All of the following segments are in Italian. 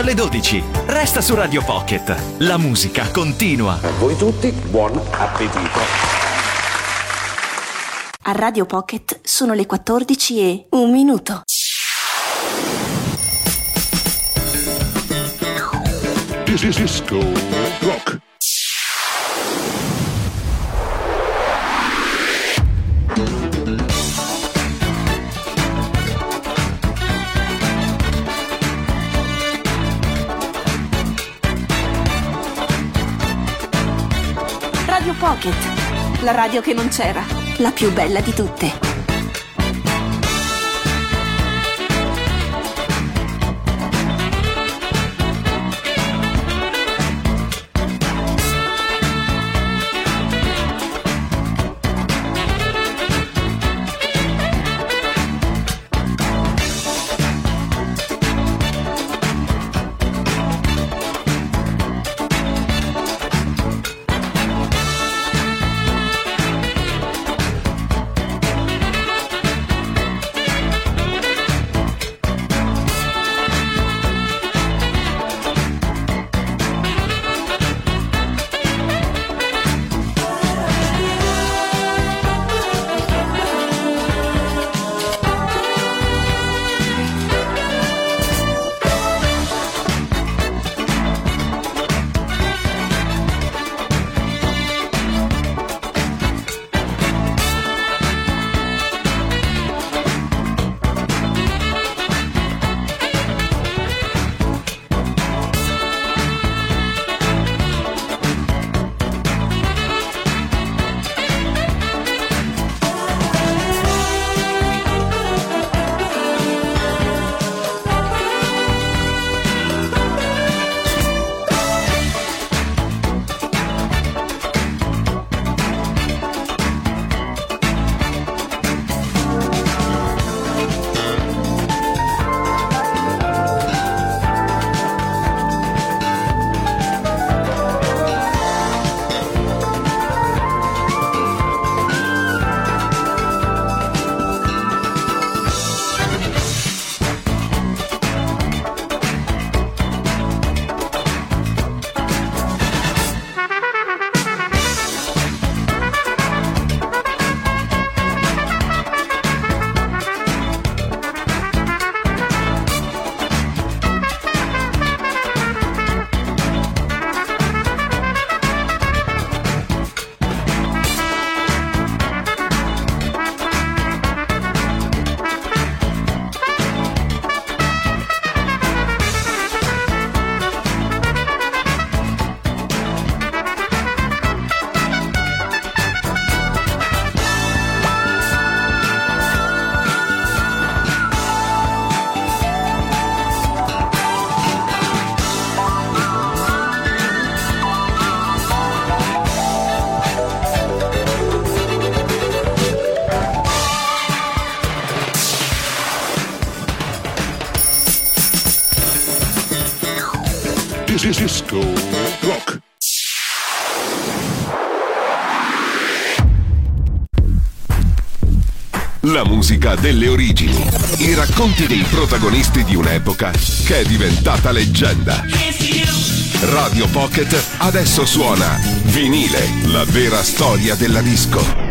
alle 12. Resta su Radio Pocket. La musica continua. A voi tutti, buon appetito. A Radio Pocket sono le 14 e un minuto. Disco Rock. Pocket, la radio che non c'era, la più bella di tutte. La musica delle origini. I racconti dei protagonisti di un'epoca che è diventata leggenda. Radio Pocket adesso suona Vinile, la vera storia della disco.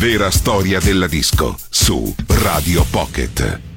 Vera storia della disco su Radio Pocket.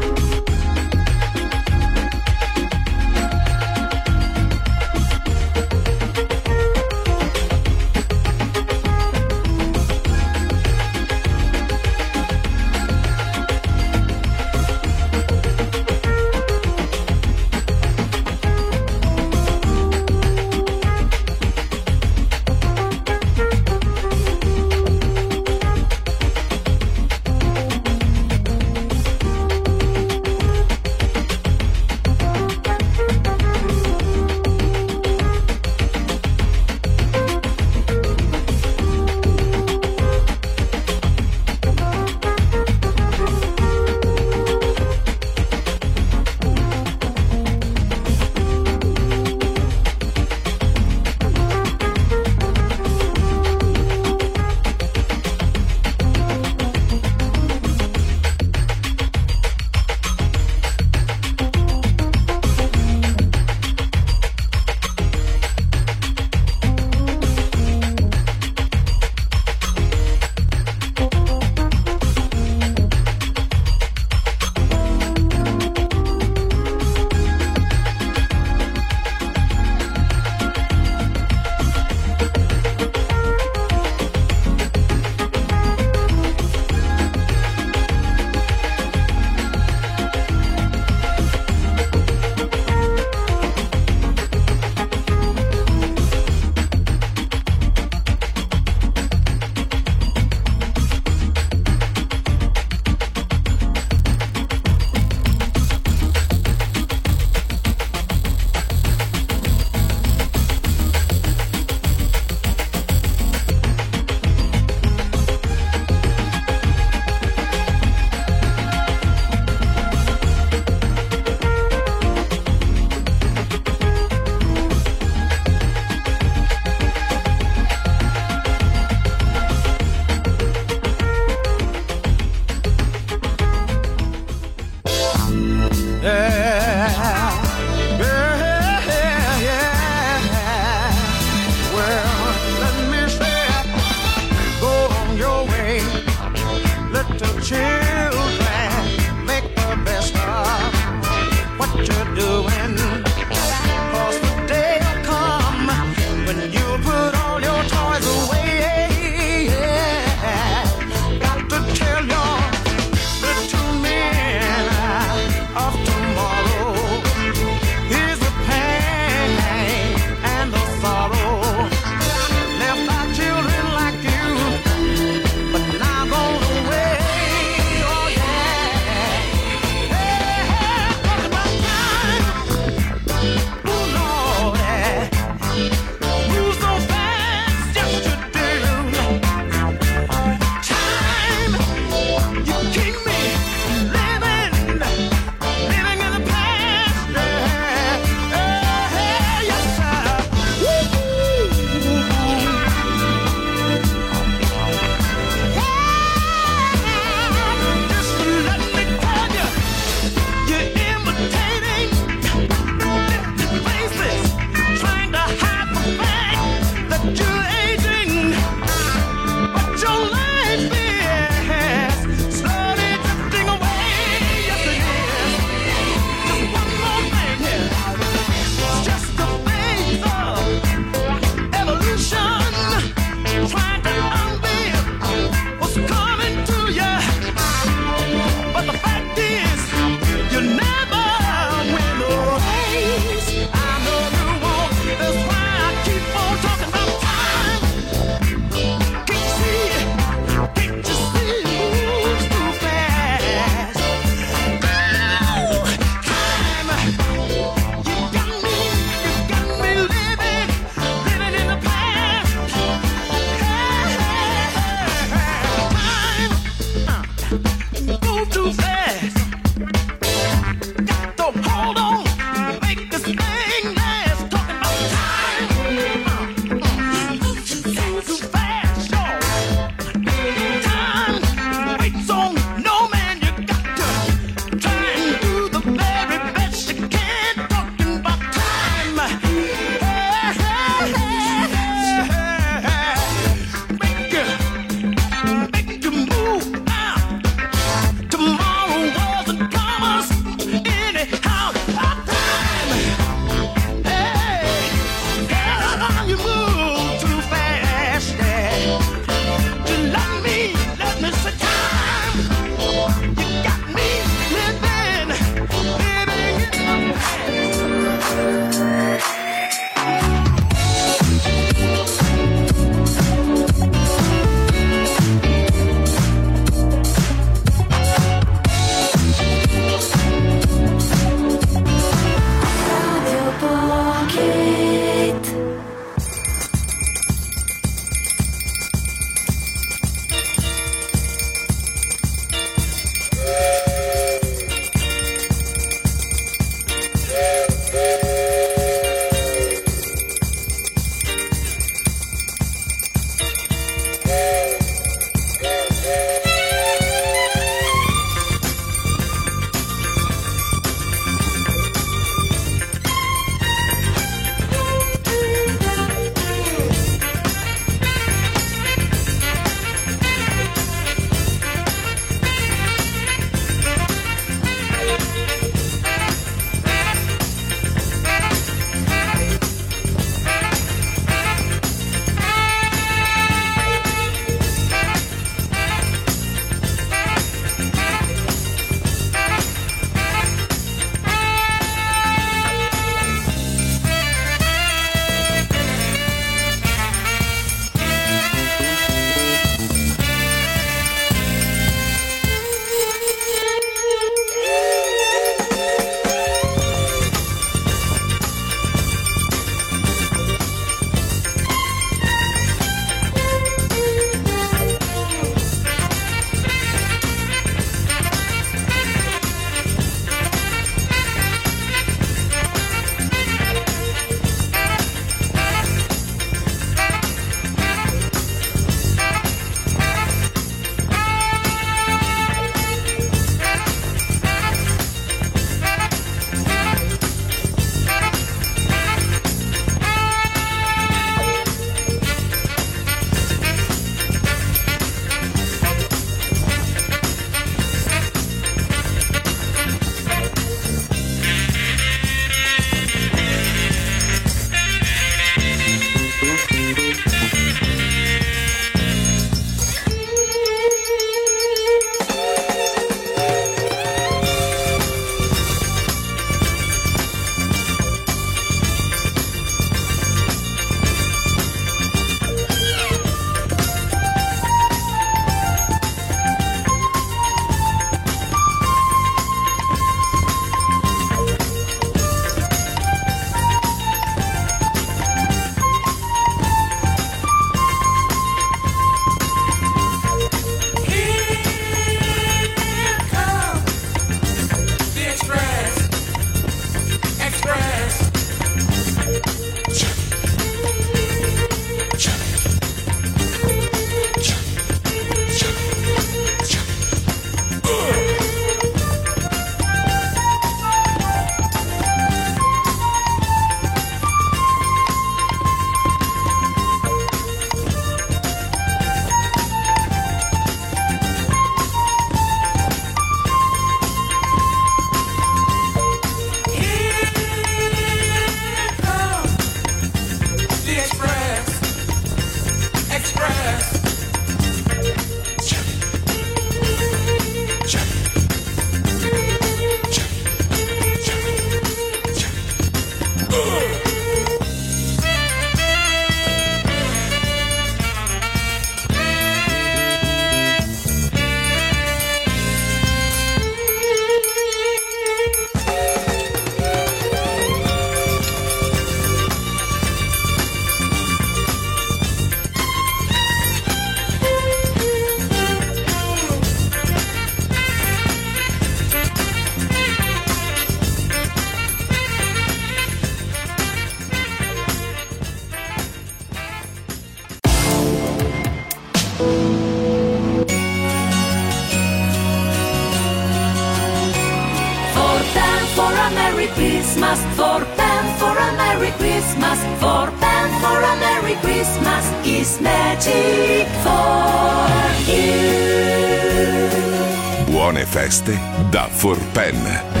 Feste da Forpen.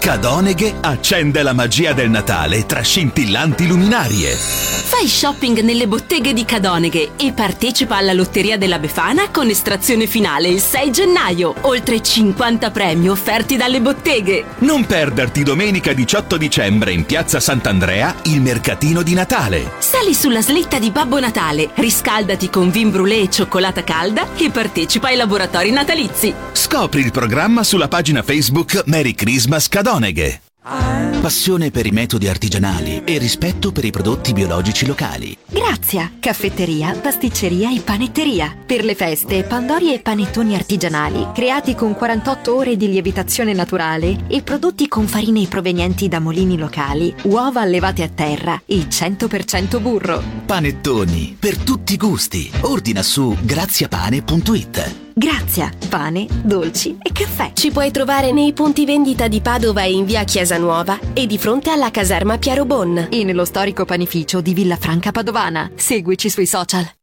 Cadoneghe accende la magia del Natale tra scintillanti luminarie. Fai shopping nelle botteghe di Cadoneghe e partecipa alla Lotteria della Befana con estrazione finale il 6 gennaio. Oltre 50 premi offerti dalle botteghe. Non perderti domenica 18 dicembre in piazza Sant'Andrea il mercatino di Natale. Sali sulla slitta di Babbo Natale, riscaldati con vin brûlé e cioccolata calda e partecipa ai laboratori natalizi. Scopri il programma sulla pagina Facebook Merry Christmas Cadoneghe. Passione per i metodi artigianali e rispetto per i prodotti biologici locali. Grazia, caffetteria, pasticceria e panetteria. Per le feste, pandori e panettoni artigianali, creati con 48 ore di lievitazione naturale e prodotti con farine provenienti da molini locali, uova allevate a terra e 100% burro. Panettoni per tutti i gusti. Ordina su graziapane.it. Grazia, pane, dolci e caffè. Ci puoi trovare nei punti vendita di Padova e in via Chiesa Nuova e di fronte alla caserma Piero Bon. E nello storico panificio di Villa Franca Padovana. Seguici sui social.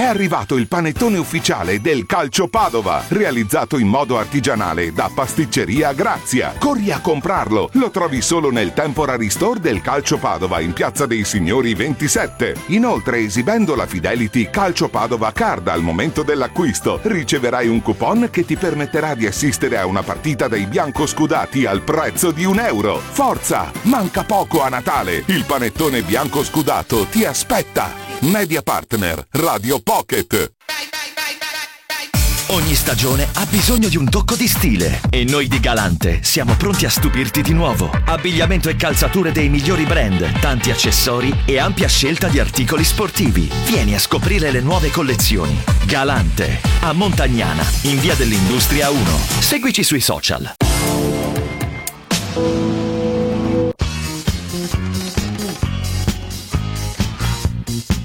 È arrivato il panettone ufficiale del Calcio Padova, realizzato in modo artigianale da Pasticceria Grazia. Corri a comprarlo, lo trovi solo nel Temporary Store del Calcio Padova in Piazza dei Signori 27. Inoltre, esibendo la Fidelity Calcio Padova Card al momento dell'acquisto, riceverai un coupon che ti permetterà di assistere a una partita dei biancoscudati al prezzo di un euro. Forza! Manca poco a Natale! Il panettone bianco scudato ti aspetta! Media Partner Radio Pocket. Ogni stagione ha bisogno di un tocco di stile e noi di Galante siamo pronti a stupirti di nuovo. Abbigliamento e calzature dei migliori brand, tanti accessori e ampia scelta di articoli sportivi. Vieni a scoprire le nuove collezioni. Galante, a Montagnana, in via dell'Industria 1. Seguici sui social.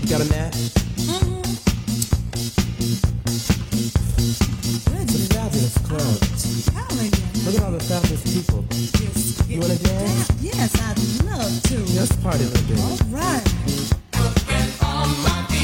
You got a match? Look at all the fabulous. You wanna dance? Yes, I'd love to. Let's party a little bit. All right. Dancing total freedom,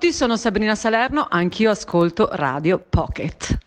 tutti, sono Sabrina Salerno, anch'io ascolto Radio Pocket.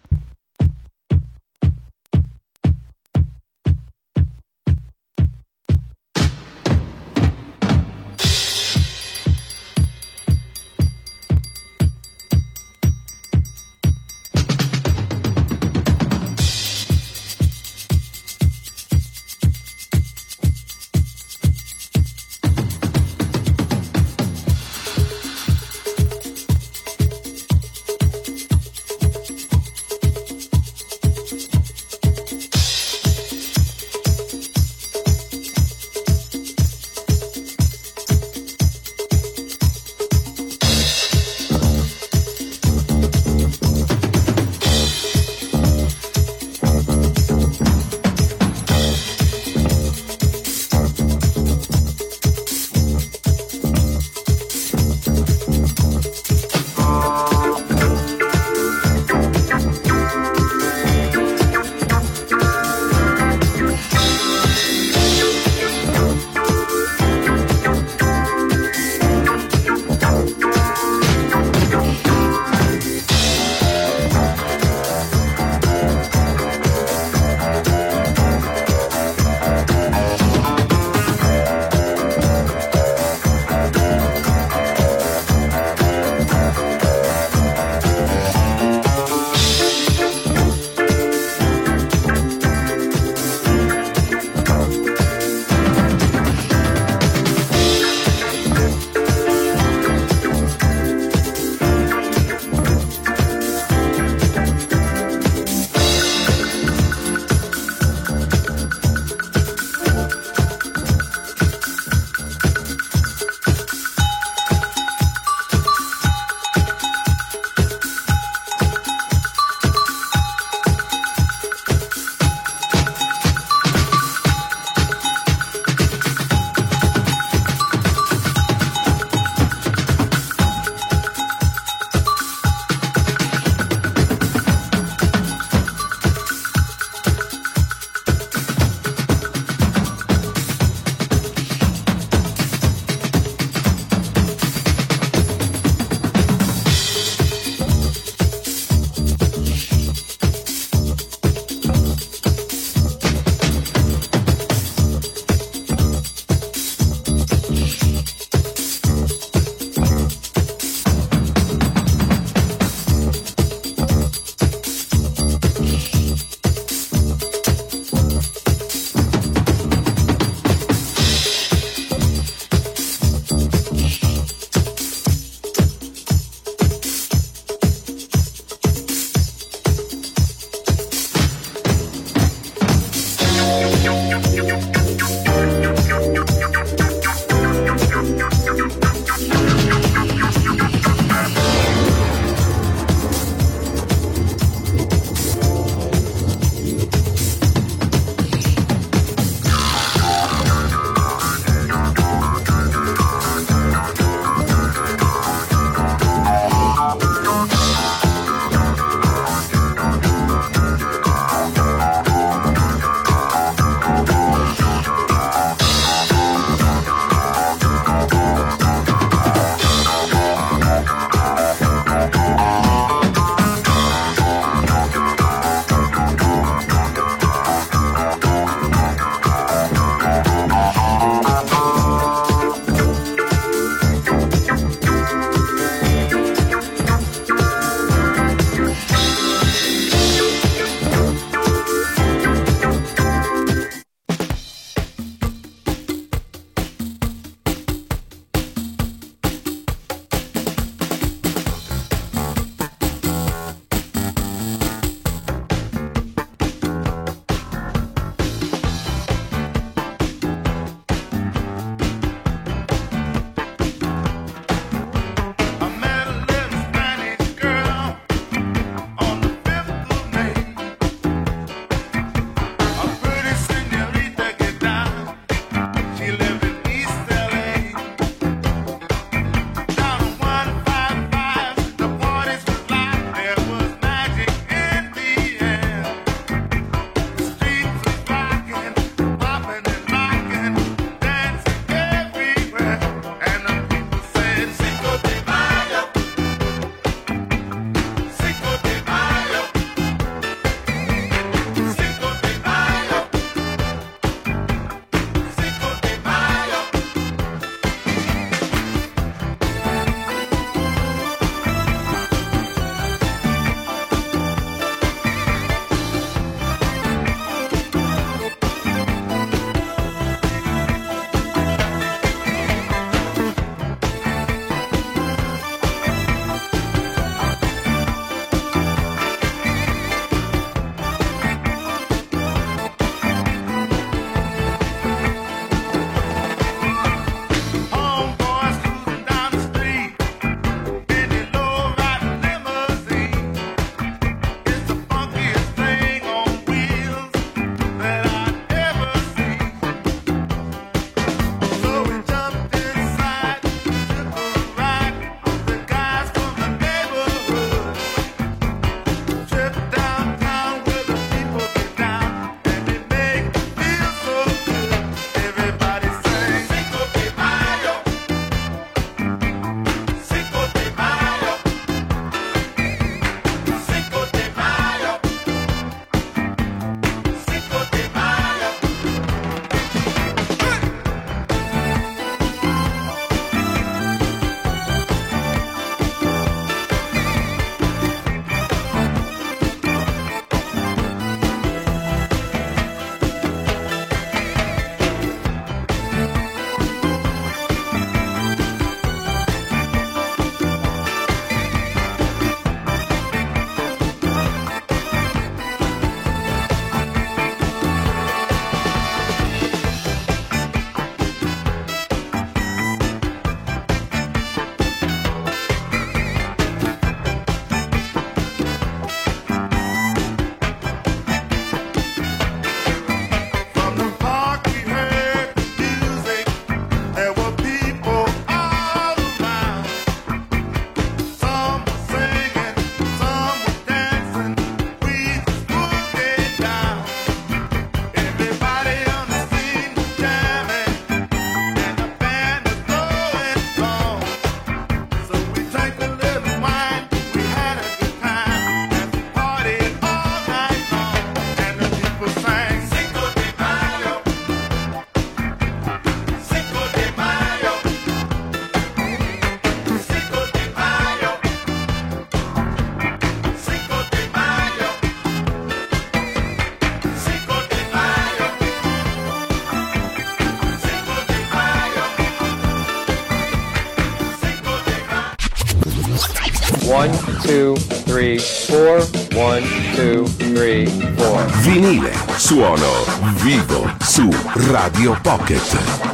One, two, three, four. One, two, three, four. Vinile, suono vivo su Radio Pocket.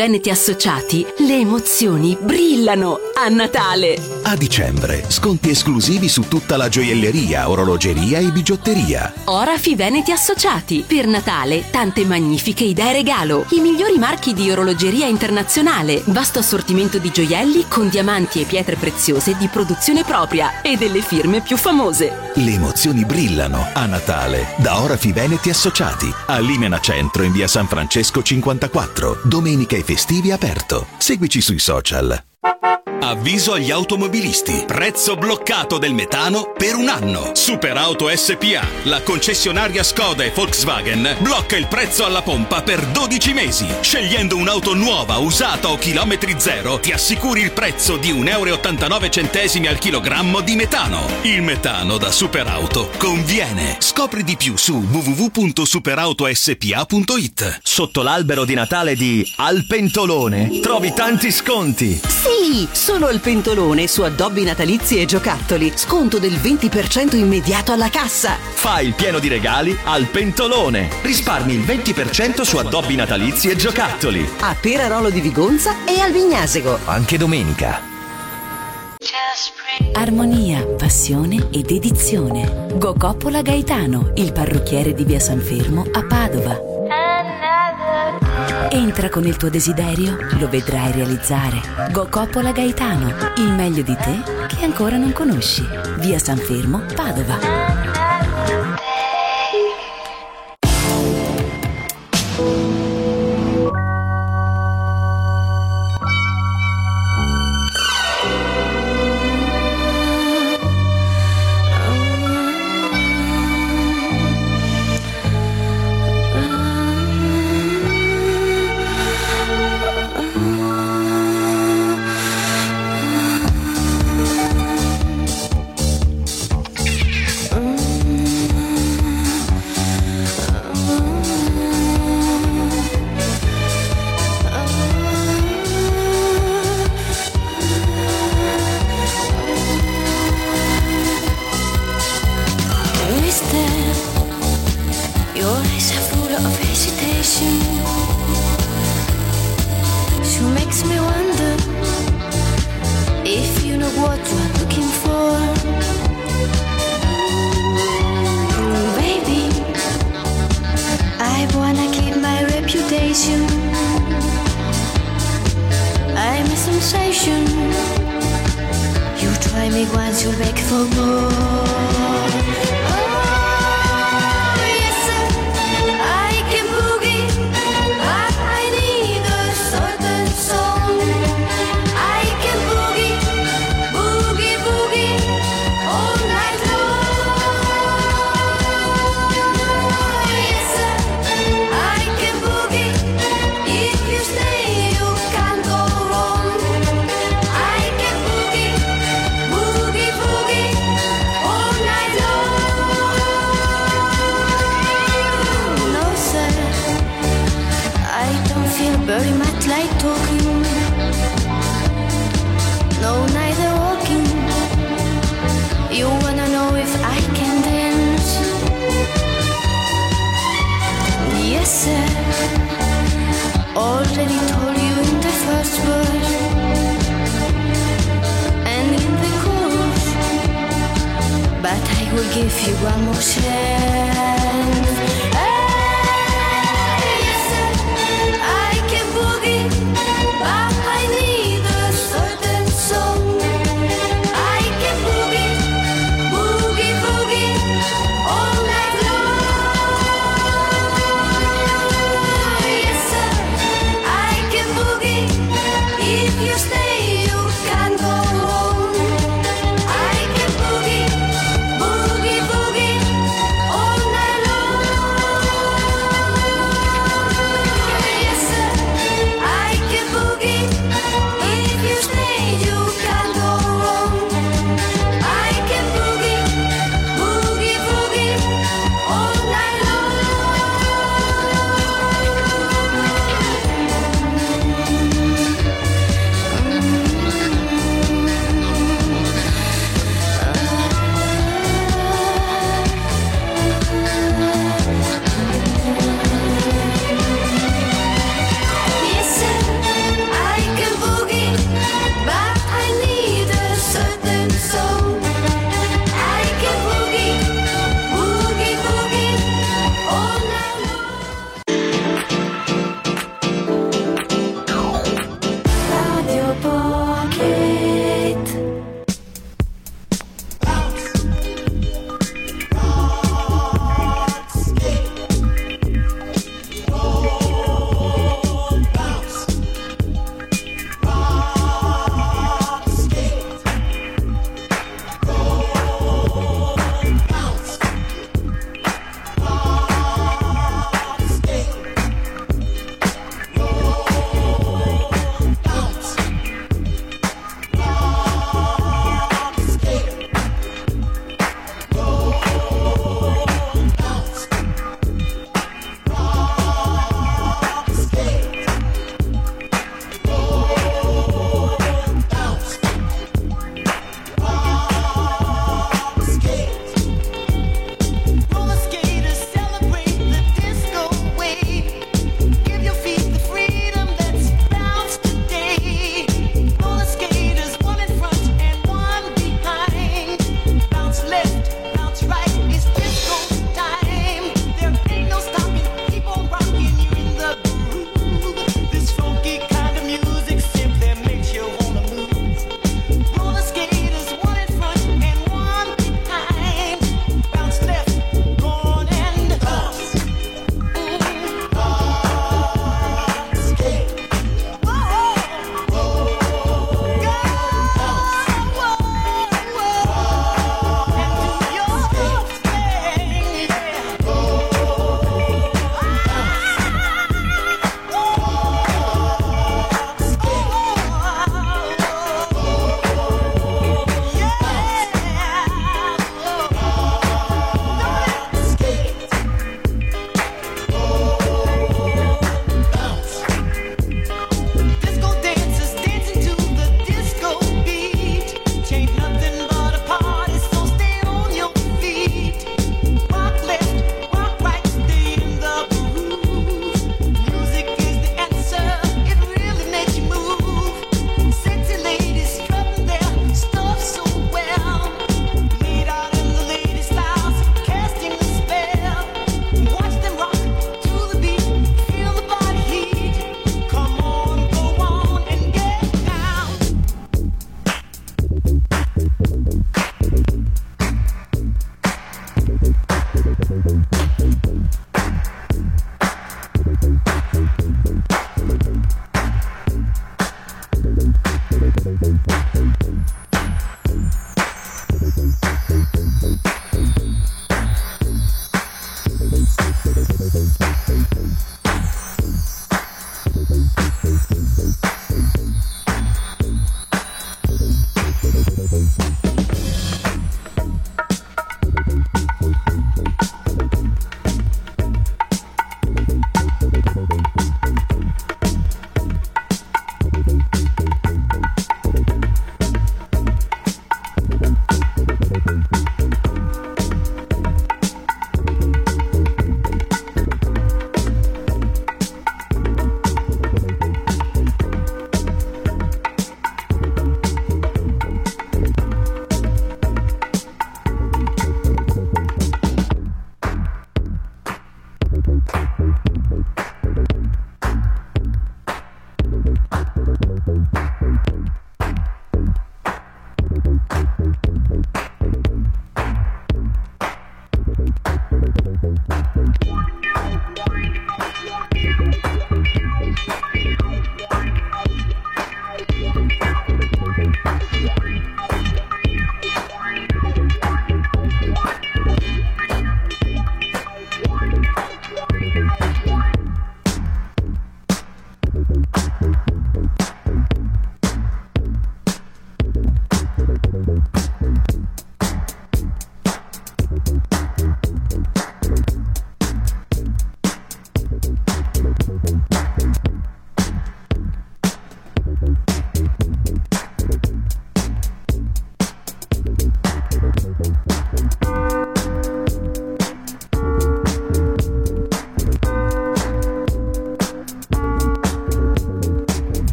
Veneti Associati le emozioni brillano a Natale. A dicembre, sconti esclusivi su tutta la gioielleria, orologeria e bigiotteria. Orafi Veneti Associati. Per Natale tante magnifiche idee regalo. I migliori marchi di orologeria internazionale. Vasto assortimento di gioielli con diamanti e pietre preziose di produzione propria e delle firme più famose. Le emozioni brillano a Natale da Orafi Veneti Associati. A Limena Centro in via San Francesco 54. Domenica e festivi aperto. Seguici sui social. Avviso agli automobilisti. Prezzo bloccato del metano per un anno. Superauto SPA, la concessionaria Skoda e Volkswagen, blocca il prezzo alla pompa per 12 mesi. Scegliendo un'auto nuova, usata o chilometri zero, ti assicuri il prezzo di 1,89 euro al chilogrammo di metano. Il metano da Superauto conviene. Scopri di più su www.superautospa.it. Sotto l'albero di Natale di Alpentolone trovi tanti sconti. Sì, solo al pentolone su addobbi natalizi e giocattoli. Sconto del 20% immediato alla cassa. Fai il pieno di regali al Pentolone. Risparmi il 20% su addobbi natalizi e giocattoli. A Perarolo di Vigonza e al Vignasego. Anche domenica. Armonia, passione e dedizione. Go Coppola Gaetano, il parrucchiere di via San Fermo a Padova. Entra con il tuo desiderio, lo vedrai realizzare. Go Coppola Gaetano, il meglio di te che ancora non conosci. Via San Fermo, Padova. Once, you'll beg for more.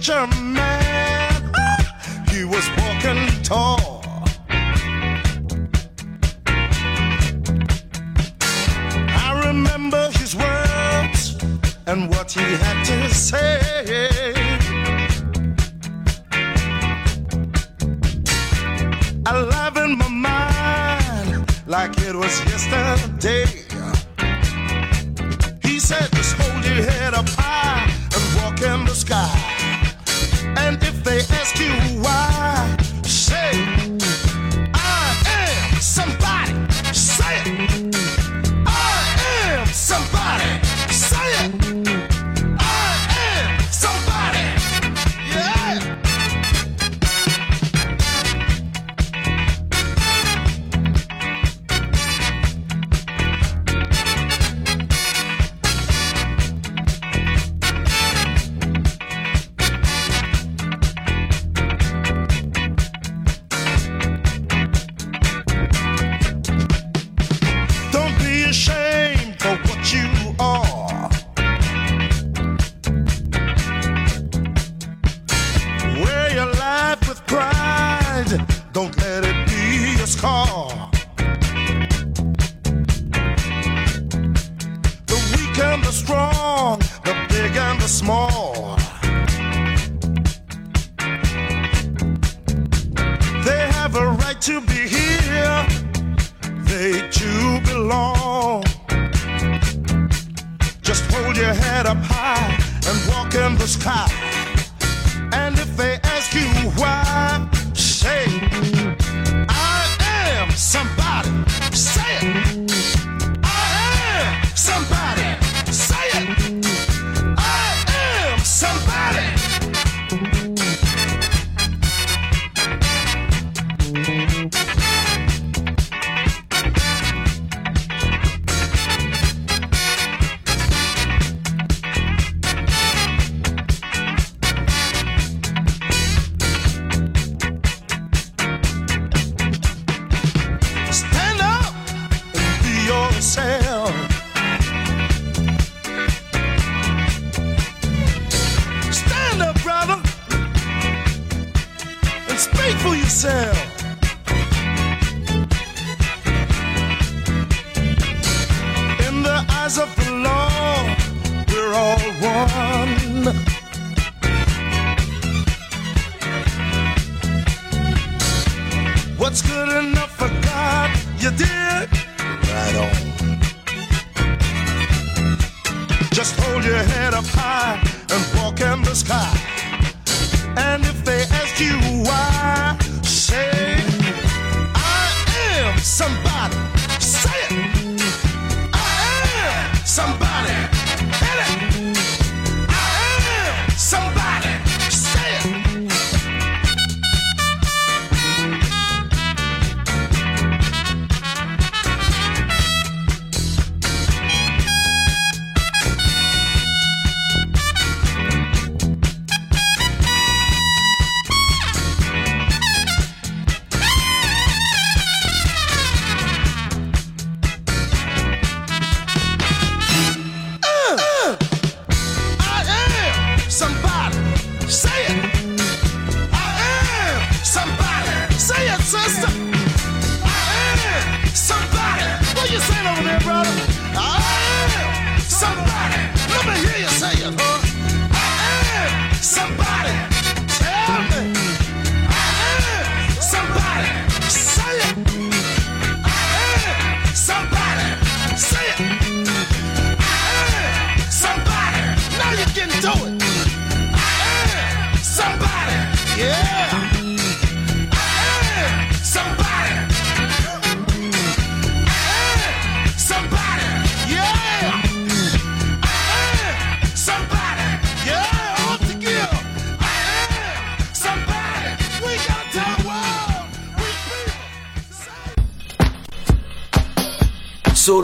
nature man.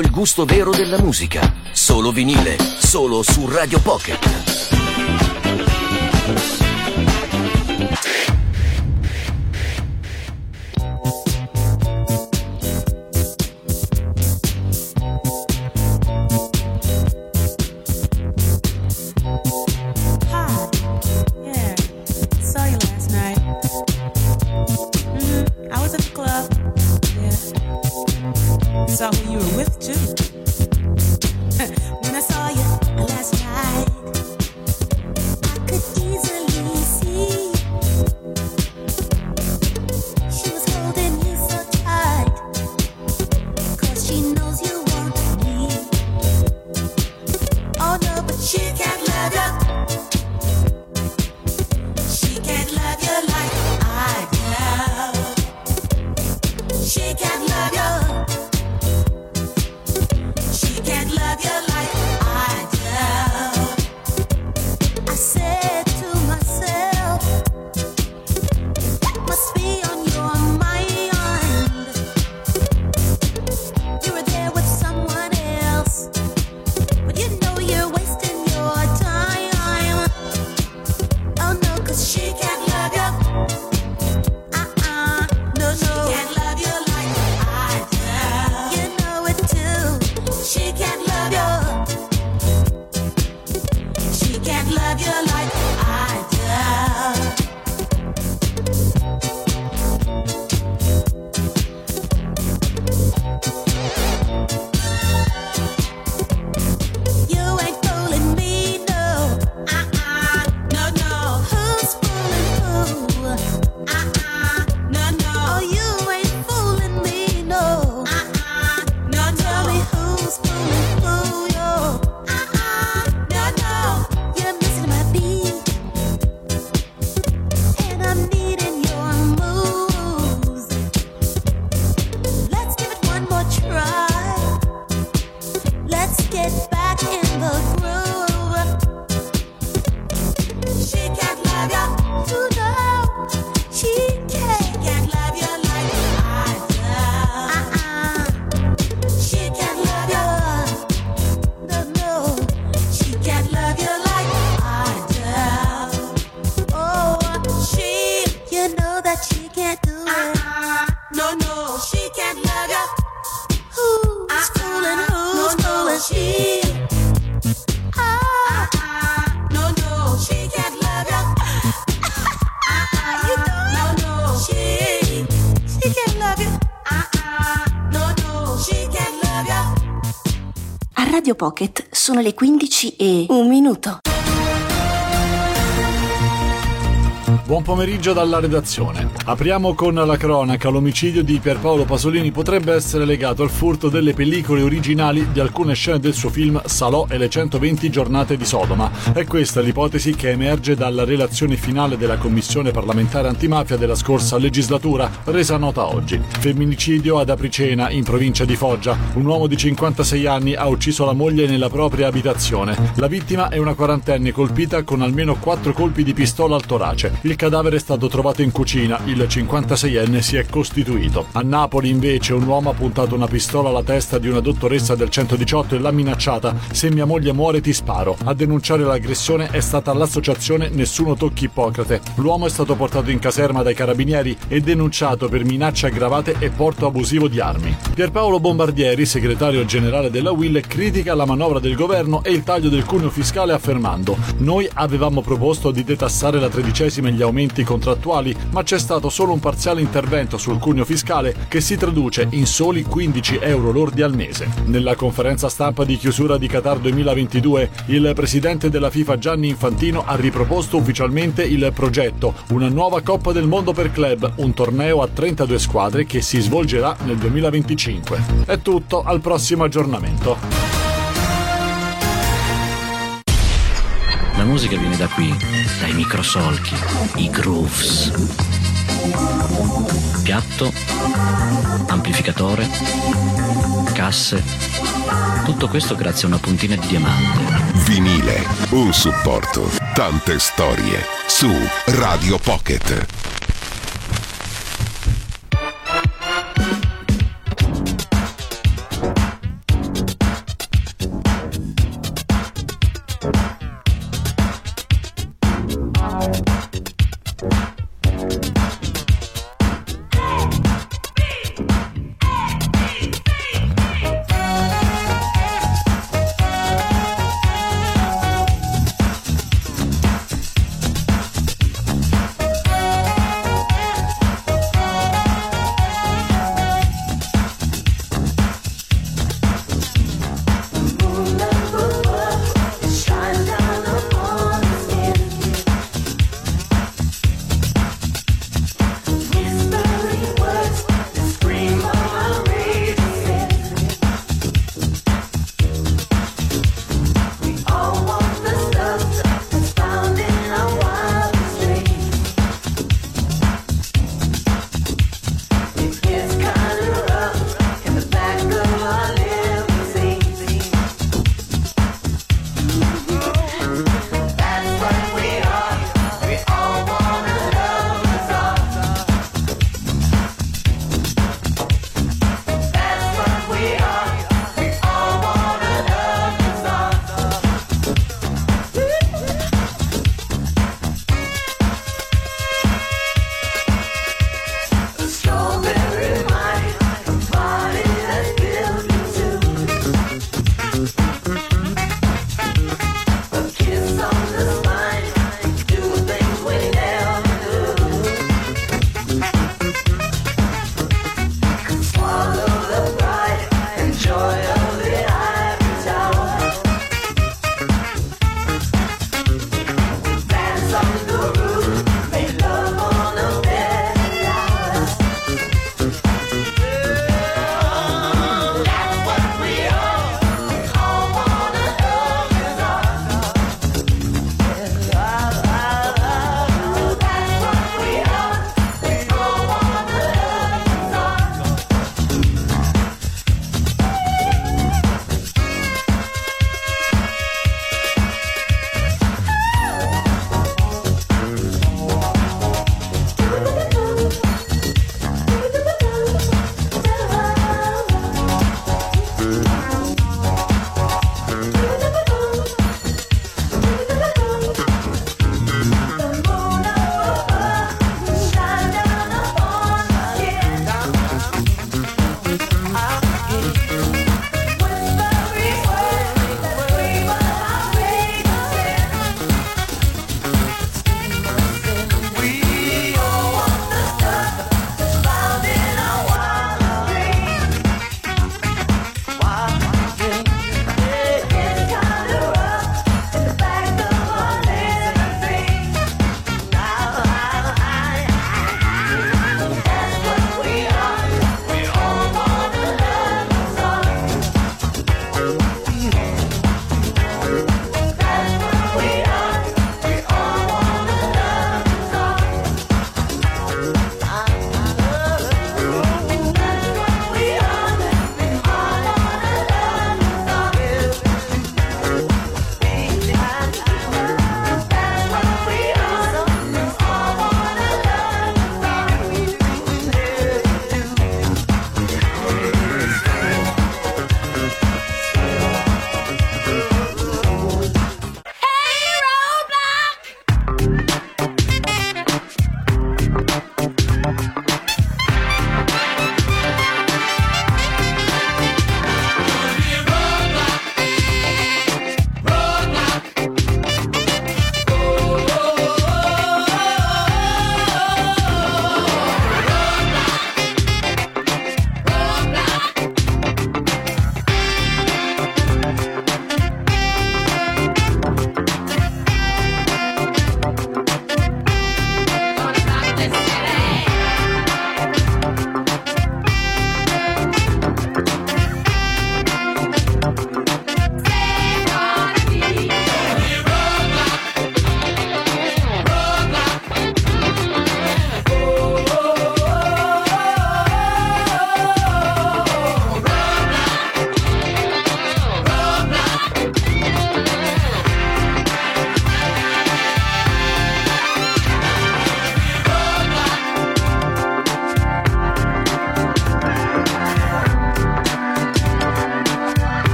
il gusto vero della musica. Solo vinile, solo su Radio Pocket. Ah, ah, can't do it. Uh-uh. No, no, she can't love ya. Who's uh-uh. fooling? Who's no, fooling? No, she. She A Radio Pocket sono le 15 e un minuto. Buon pomeriggio dalla redazione. Apriamo con la cronaca. L'omicidio di Pierpaolo Pasolini potrebbe essere legato al furto delle pellicole originali di alcune scene del suo film Salò e le 120 giornate di Sodoma. È questa l'ipotesi che emerge dalla relazione finale della Commissione parlamentare antimafia della scorsa legislatura, resa nota oggi. Femminicidio ad Apricena, in provincia di Foggia. Un uomo di 56 anni ha ucciso la moglie nella propria abitazione. La vittima è una quarantenne colpita con almeno 4 colpi di pistola al torace. Il cadavere è stato trovato in cucina, il 56enne si è costituito. A Napoli invece un uomo ha puntato una pistola alla testa di una dottoressa del 118 e l'ha minacciata se mia moglie muore ti sparo. A denunciare l'aggressione è stata l'associazione Nessuno Tocchi Ippocrate. L'uomo è stato portato in caserma dai carabinieri e denunciato per minacce aggravate e porto abusivo di armi. Pierpaolo Bombardieri, segretario generale della UIL, critica la manovra del governo e il taglio del cuneo fiscale affermando noi avevamo proposto di detassare la tredicesima e gli aumenti contrattuali, ma c'è stato solo un parziale intervento sul cuneo fiscale che si traduce in soli 15 euro lordi al mese. Nella conferenza stampa di chiusura di Qatar 2022, il presidente della FIFA Gianni Infantino ha riproposto ufficialmente il progetto, una nuova Coppa del Mondo per club, un torneo a 32 squadre che si svolgerà nel 2025. È tutto, al prossimo aggiornamento. La musica viene da qui, dai microsolchi, i grooves. Piatto, amplificatore, casse. Tutto questo grazie a una puntina di diamante. Vinile, un supporto, tante storie. Su Radio Pocket.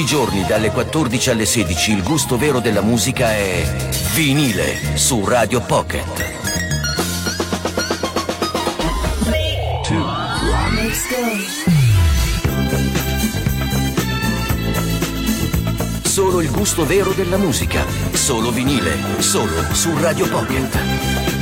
Tutti i giorni dalle 14 alle 16 il gusto vero della musica è vinile su Radio Pocket. Solo il gusto vero della musica. Solo vinile. Solo su Radio Pocket.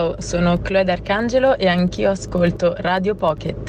Ciao, sono Chloe D'Arcangelo e anch'io ascolto Radio Pocket.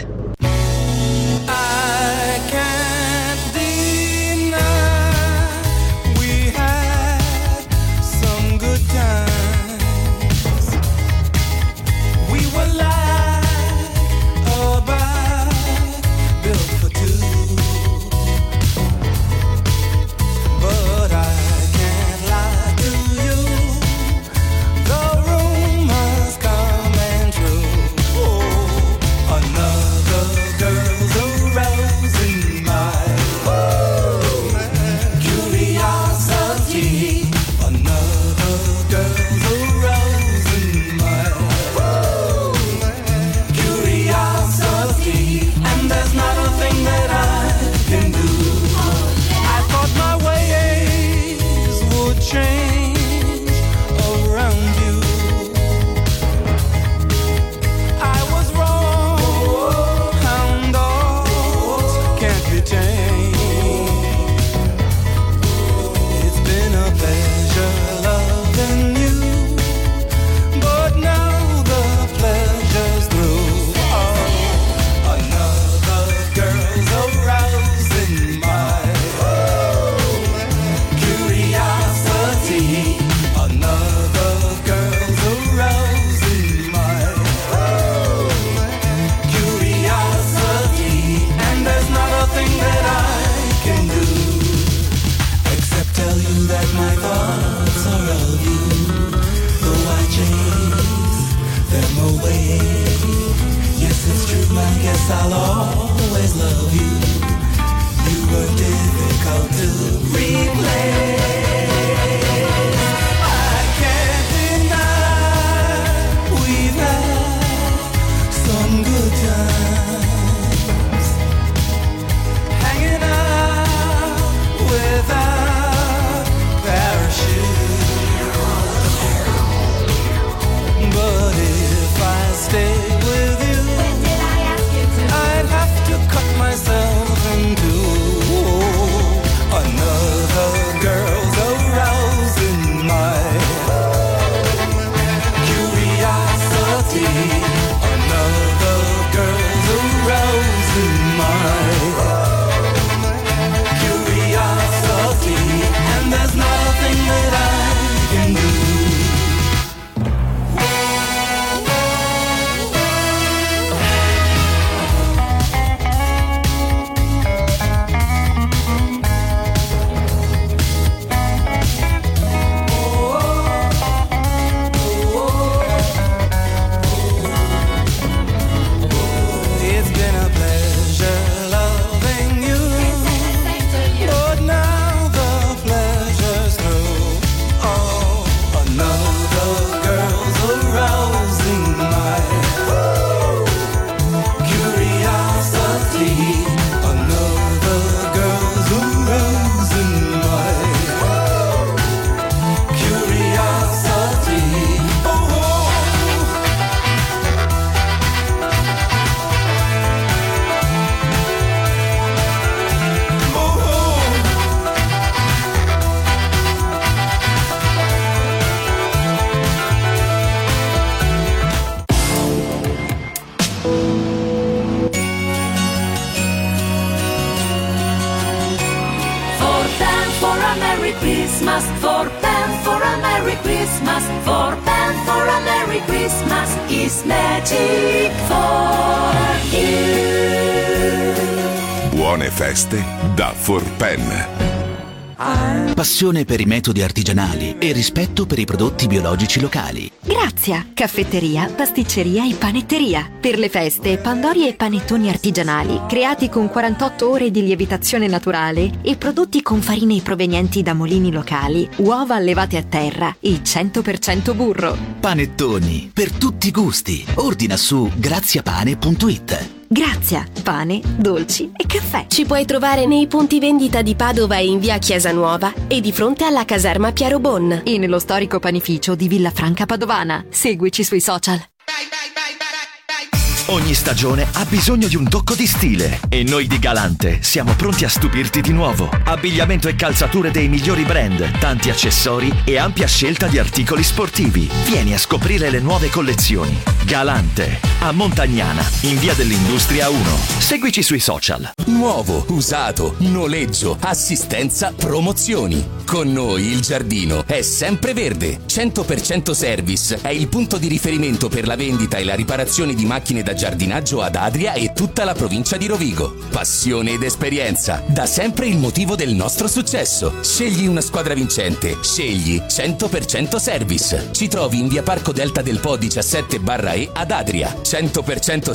Passione per i metodi artigianali e rispetto per i prodotti biologici locali. Grazia, caffetteria, pasticceria e panetteria. Per le feste, pandori e panettoni artigianali, creati con 48 ore di lievitazione naturale e prodotti con farine provenienti da molini locali, uova allevate a terra e 100% burro. Panettoni, per tutti i gusti. Ordina su graziapane.it. Venezia, pane, dolci e caffè. Ci puoi trovare nei punti vendita di Padova e in via Chiesa Nuova e di fronte alla caserma Piero Bon. E nello storico panificio di Villa Franca Padovana. Seguici sui social. Ogni stagione ha bisogno di un tocco di stile e noi di Galante siamo pronti a stupirti di nuovo. Abbigliamento e calzature dei migliori brand, tanti accessori e ampia scelta di articoli sportivi. Vieni a scoprire le nuove collezioni. Galante, a Montagnana, in via dell'Industria 1. Seguici sui social. Nuovo, usato, noleggio, assistenza, promozioni. Con noi il giardino è sempre verde. 100% Service è il punto di riferimento per la vendita e la riparazione di macchine da giardinaggio ad Adria e tutta la provincia di Rovigo. Passione ed esperienza, da sempre il motivo del nostro successo. Scegli una squadra vincente, scegli 100% Service. Ci trovi in via Parco Delta del Po 17 barra E ad Adria. 100%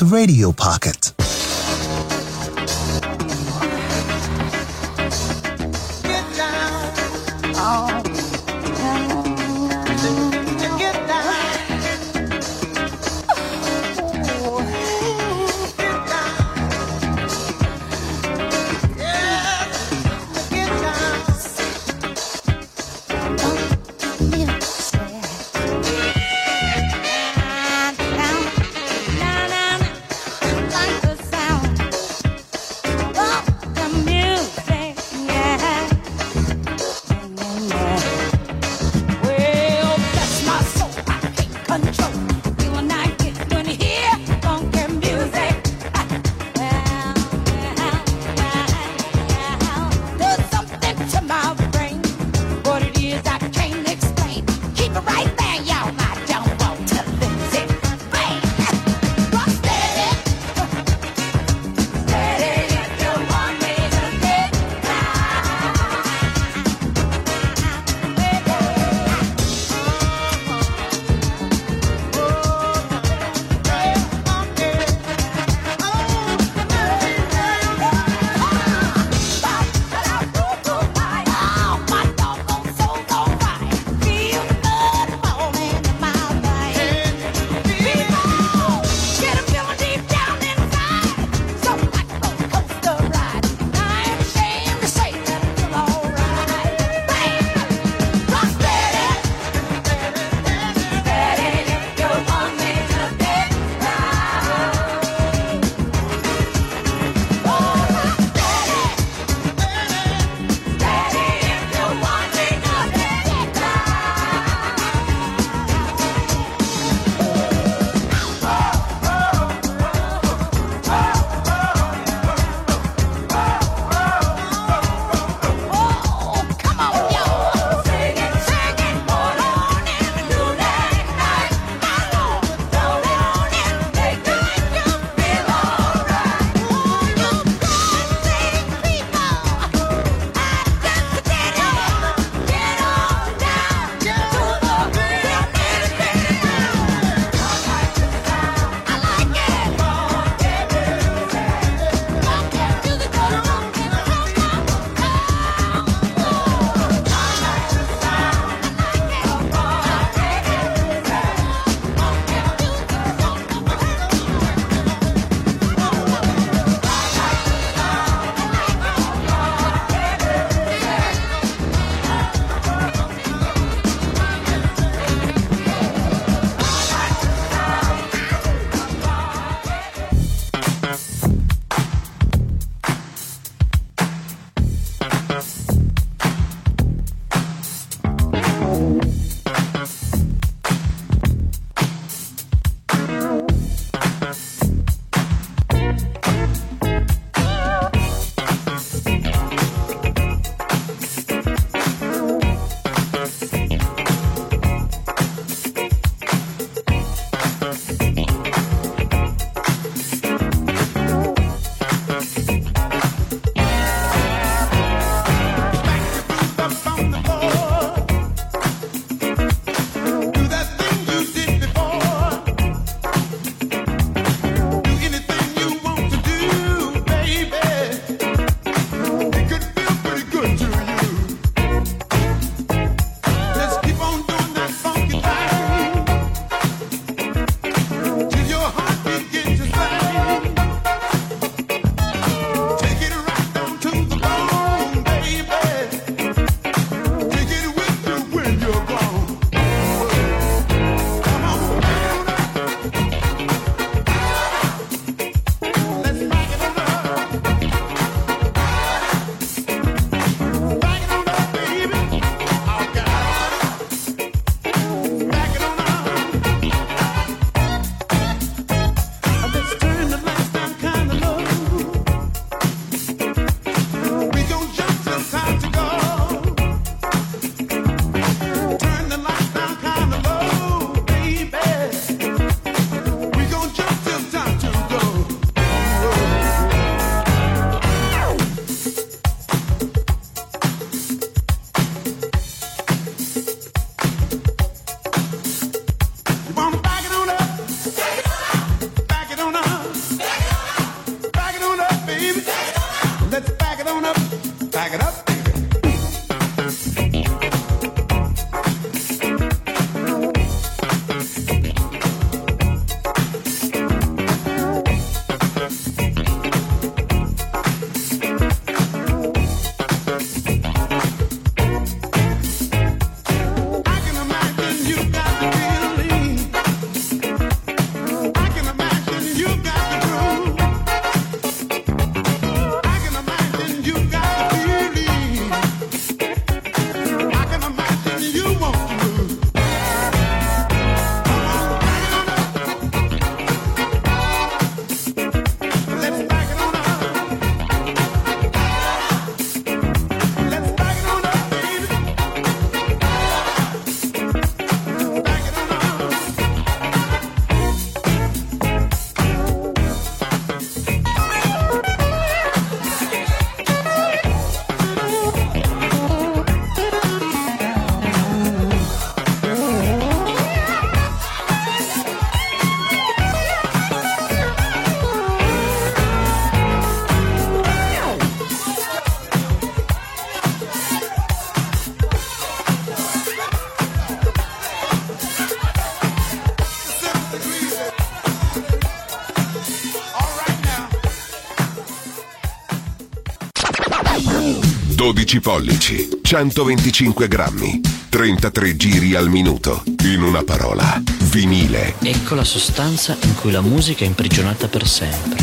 with Radio Pocket. 12 pollici, 125 grammi, 33 giri al minuto. In una parola, vinile. Ecco la sostanza in cui la musica è imprigionata per sempre.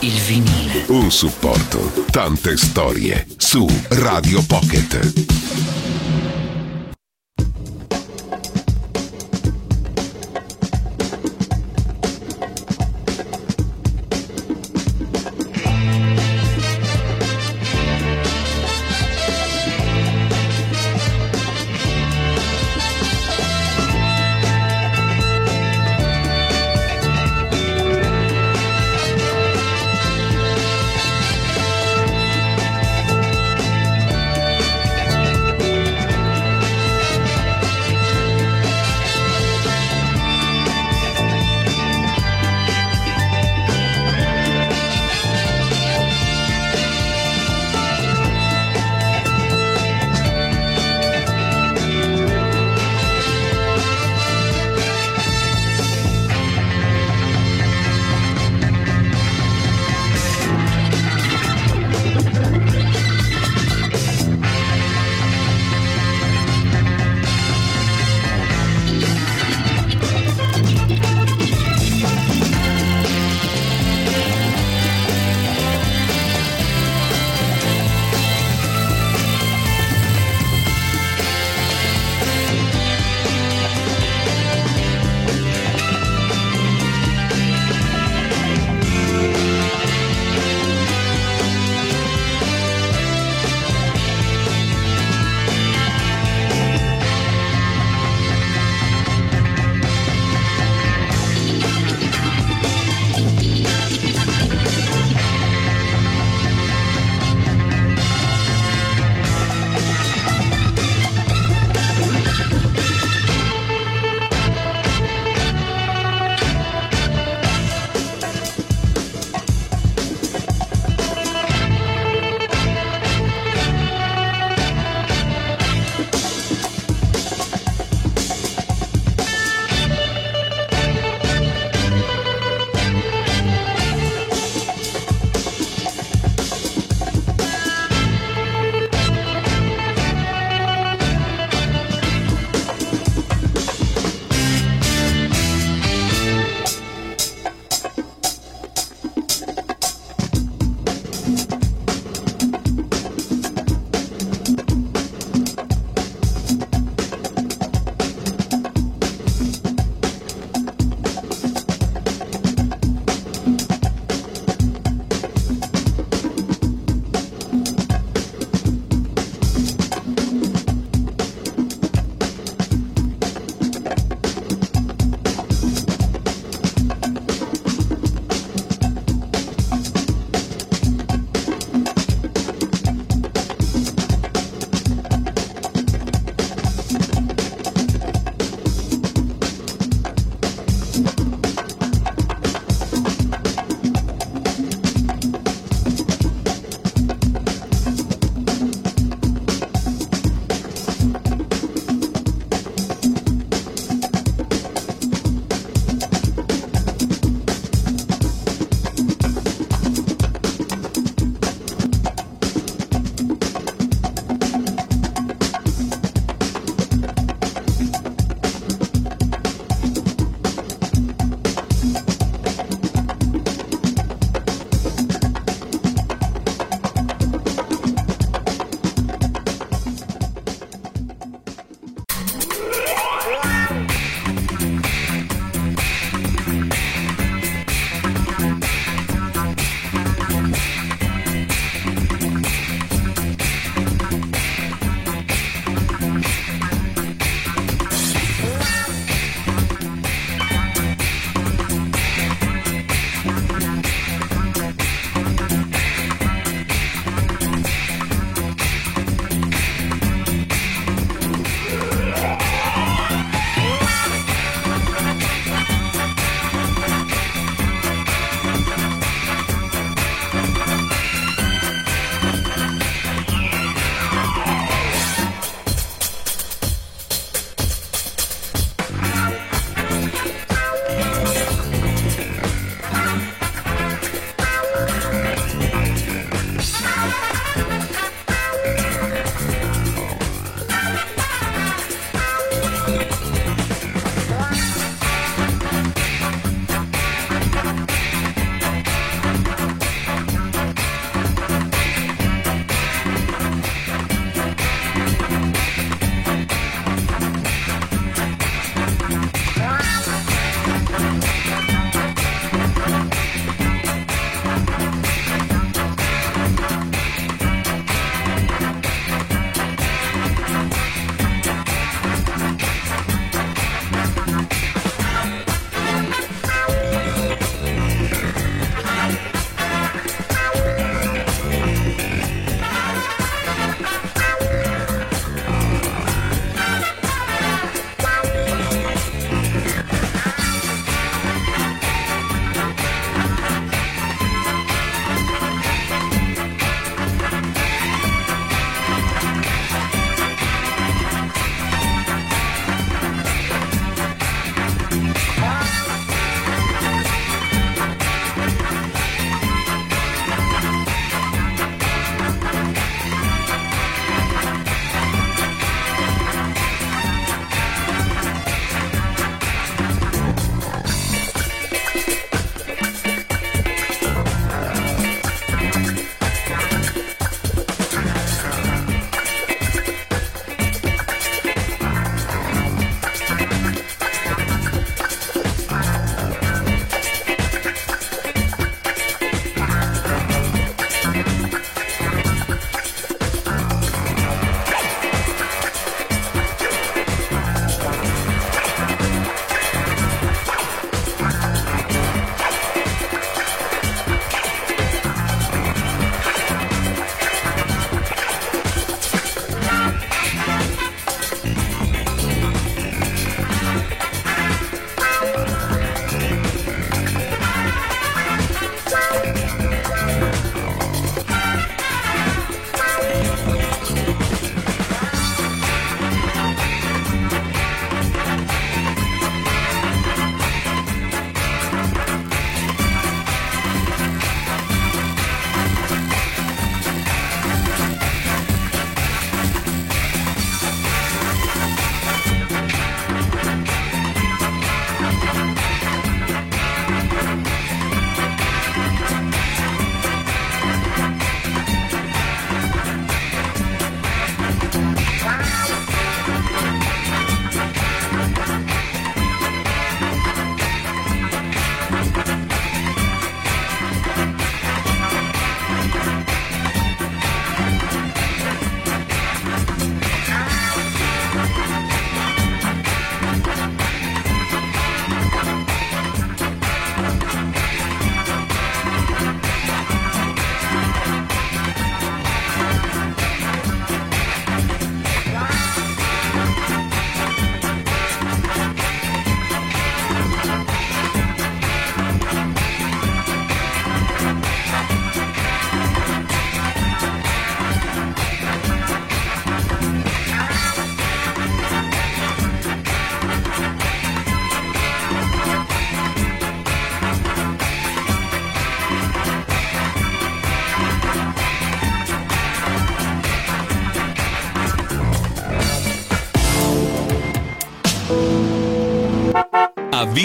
Il vinile. Un supporto, tante storie su Radio Pocket.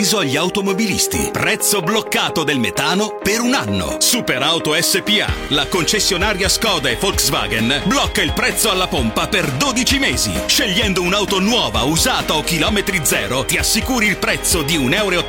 Avviso agli automobilisti. Prezzo bloccato del metano per un anno. Superauto SPA, la concessionaria Skoda e Volkswagen, blocca il prezzo alla pompa per 12 mesi. Scegliendo un'auto nuova, usata o chilometri zero, ti assicuri il prezzo di 1,89 euro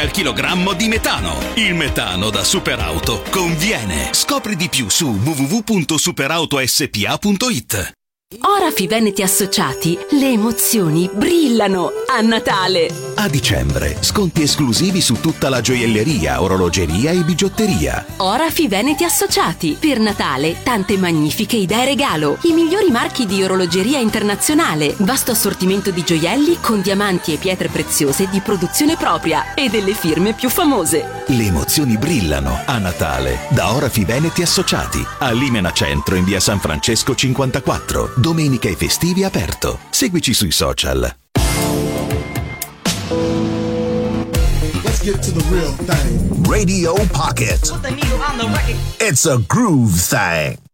al chilogrammo di metano. Il metano da Superauto conviene. Scopri di più su www.superautospa.it. Orafi Veneti Associati, le emozioni brillano a Natale. A dicembre, sconti esclusivi su tutta la gioielleria, orologeria e bigiotteria. Orafi Veneti Associati, per Natale tante magnifiche idee regalo. I migliori marchi di orologeria internazionale, vasto assortimento di gioielli con diamanti e pietre preziose di produzione propria e delle firme più famose. Le emozioni brillano a Natale da Orafi Veneti Associati. A Limena Centro in via San Francesco 54. Domenica e festivi aperto. Seguici sui social. Get to the real thing. Radio Pocket. It's a groove thing.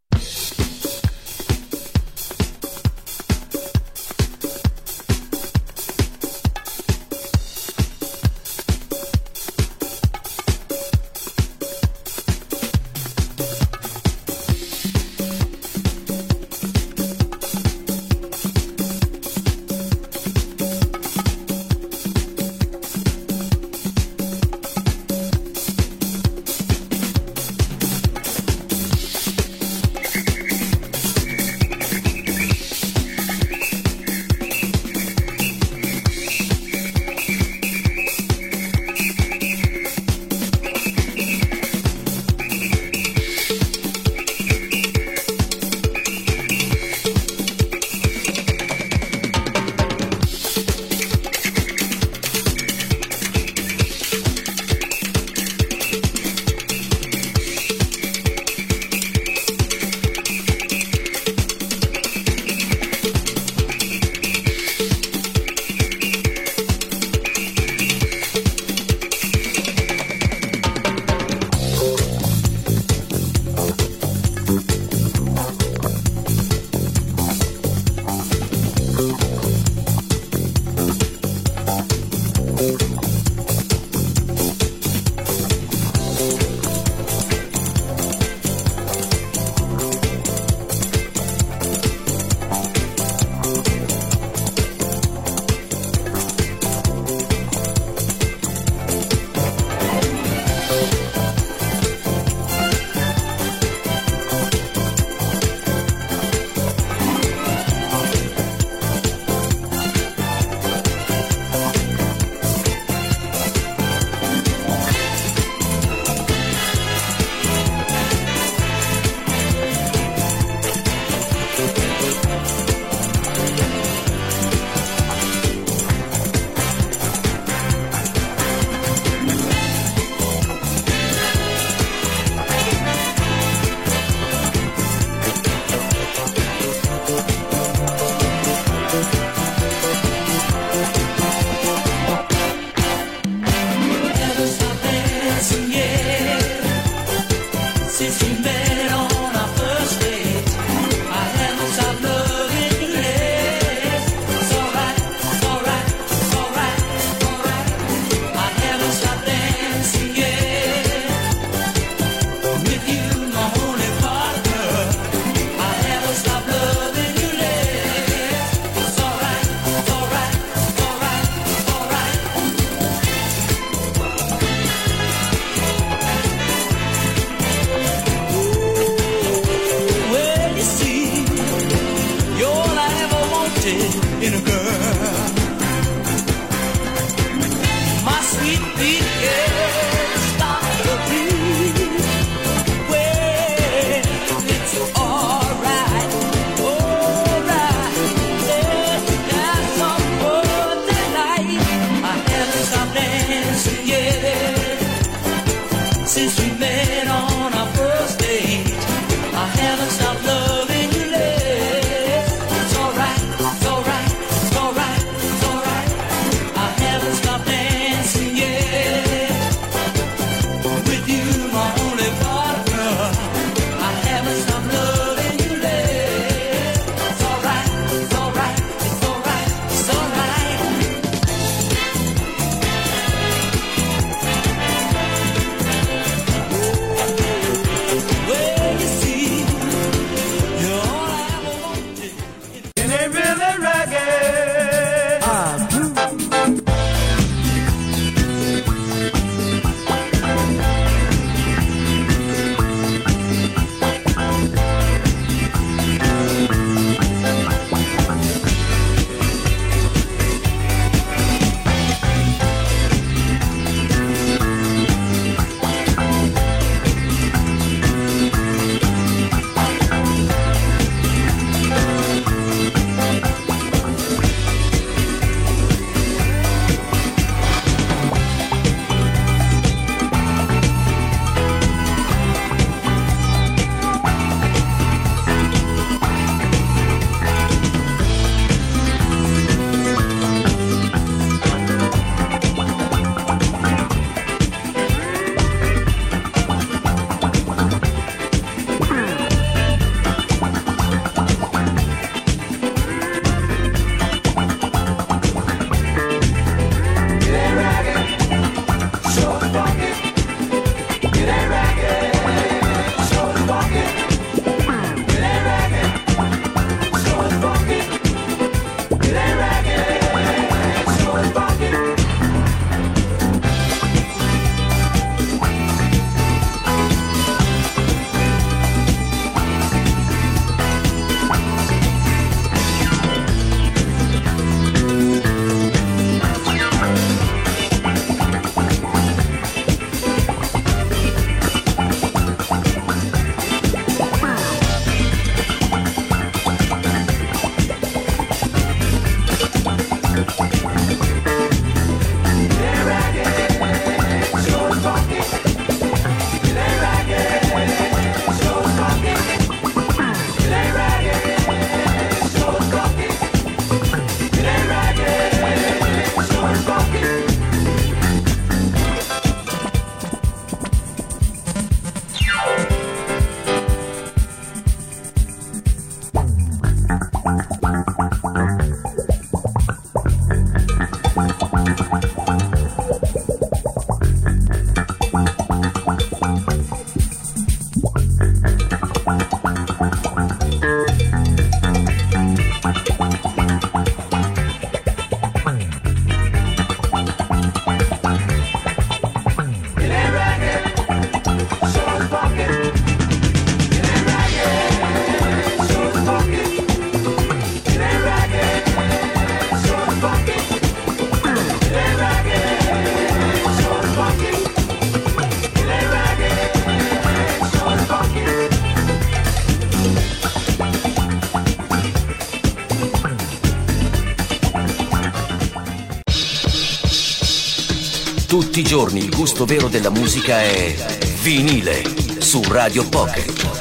Tutti i giorni il gusto vero della musica è vinile su Radio Pocket.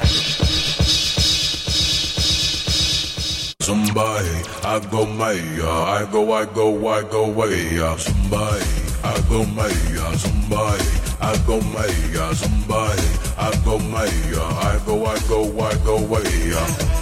Somebody, I go Maya, I go, I go, I go way. Somebody, I go Maya, somebody, I go Maya, somebody, I go Maya, I go, I go, I go way.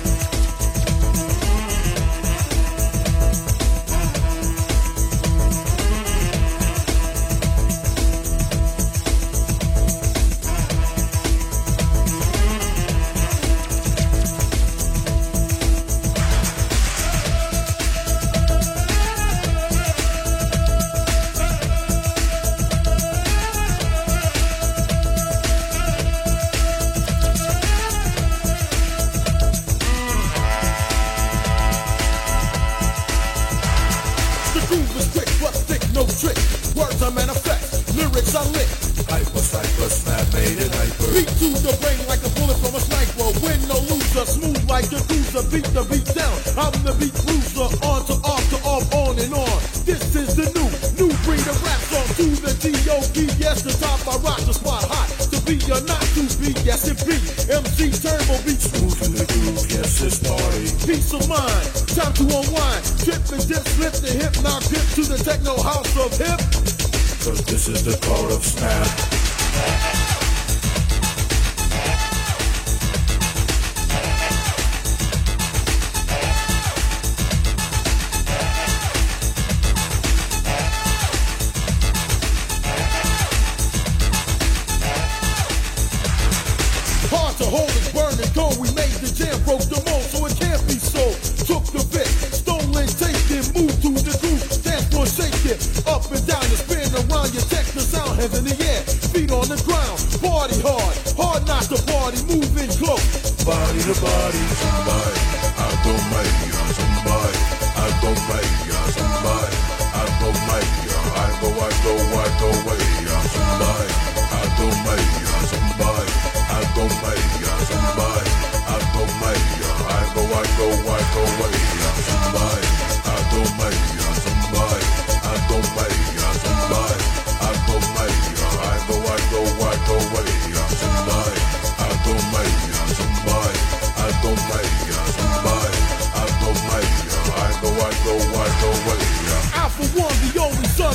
Go. We made the jam, broke the mold, so it can't be sold. Took the bit, stolen, taken, moved to the groove, dance floor, shake it, up and down, you spin around, you check the sound, hands in the air, feet on the ground, party hard, hard not to party, moving close. Body to body, somebody, I go Maya, somebody, I go Maya, somebody, I go Maya, I go, I go, I go way, somebody,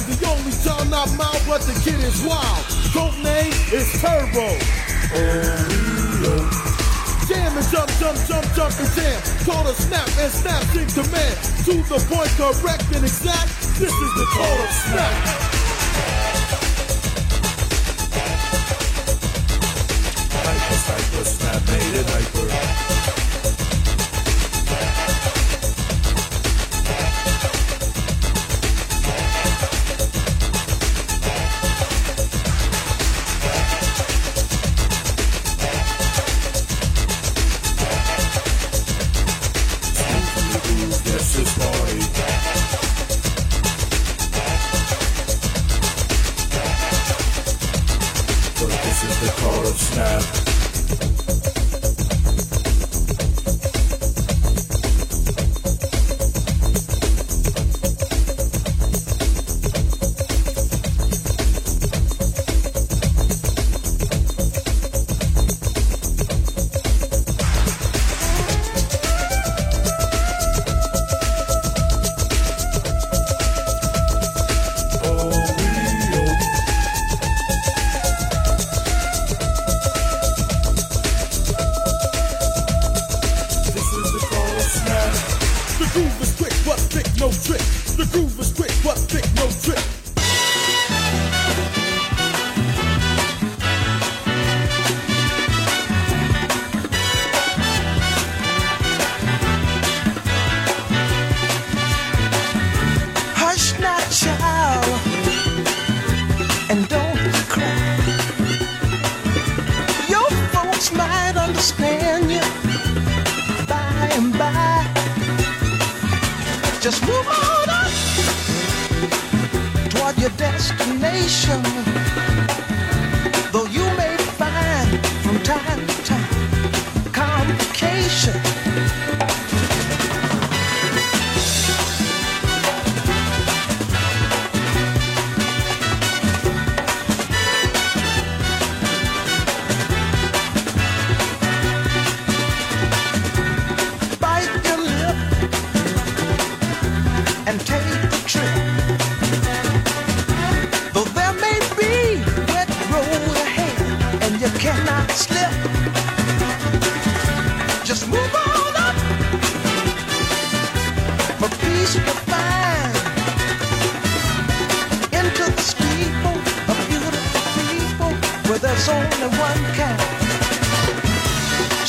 but the only sound my brother kid is wild. Code name is Turbo. Jam and jump, jump, jump, jump and jam. A snap and snaps in command. To the point, correct and exact. This is the of snap.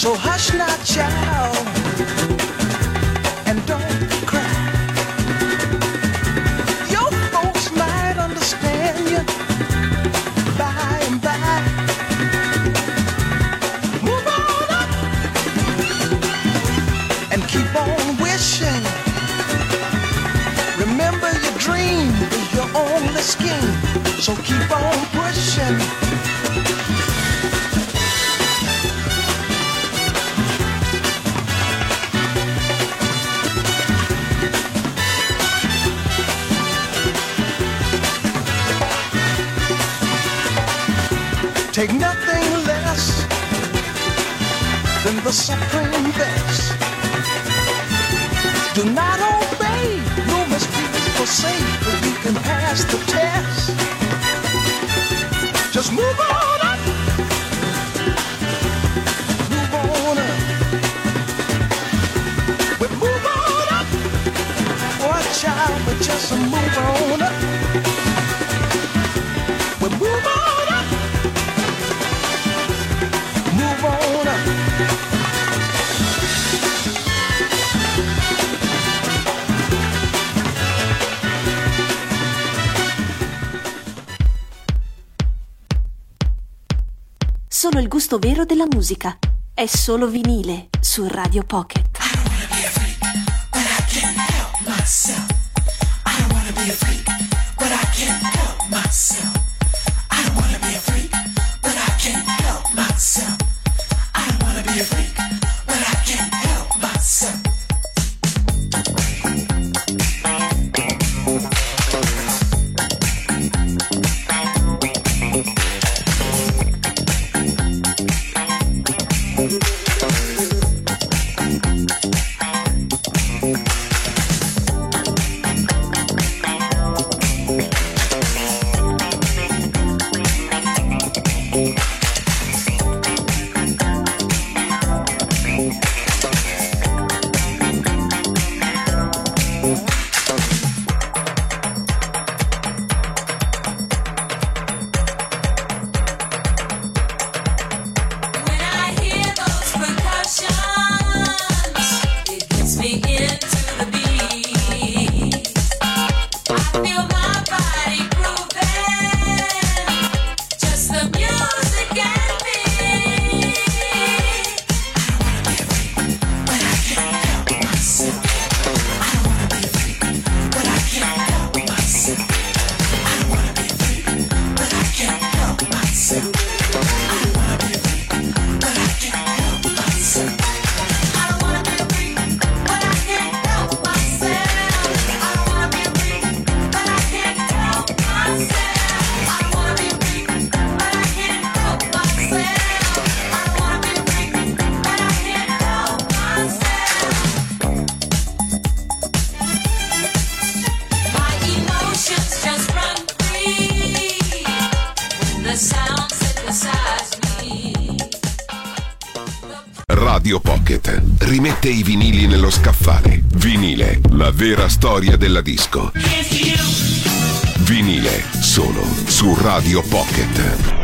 So hush now, child. Take nothing less than the supreme best. Do not obey, no mistake, forsake, but you can pass the time. gusto vero della musica. È solo vinile su Radio Pocket. storia della disco. Vinile solo su Radio Pocket.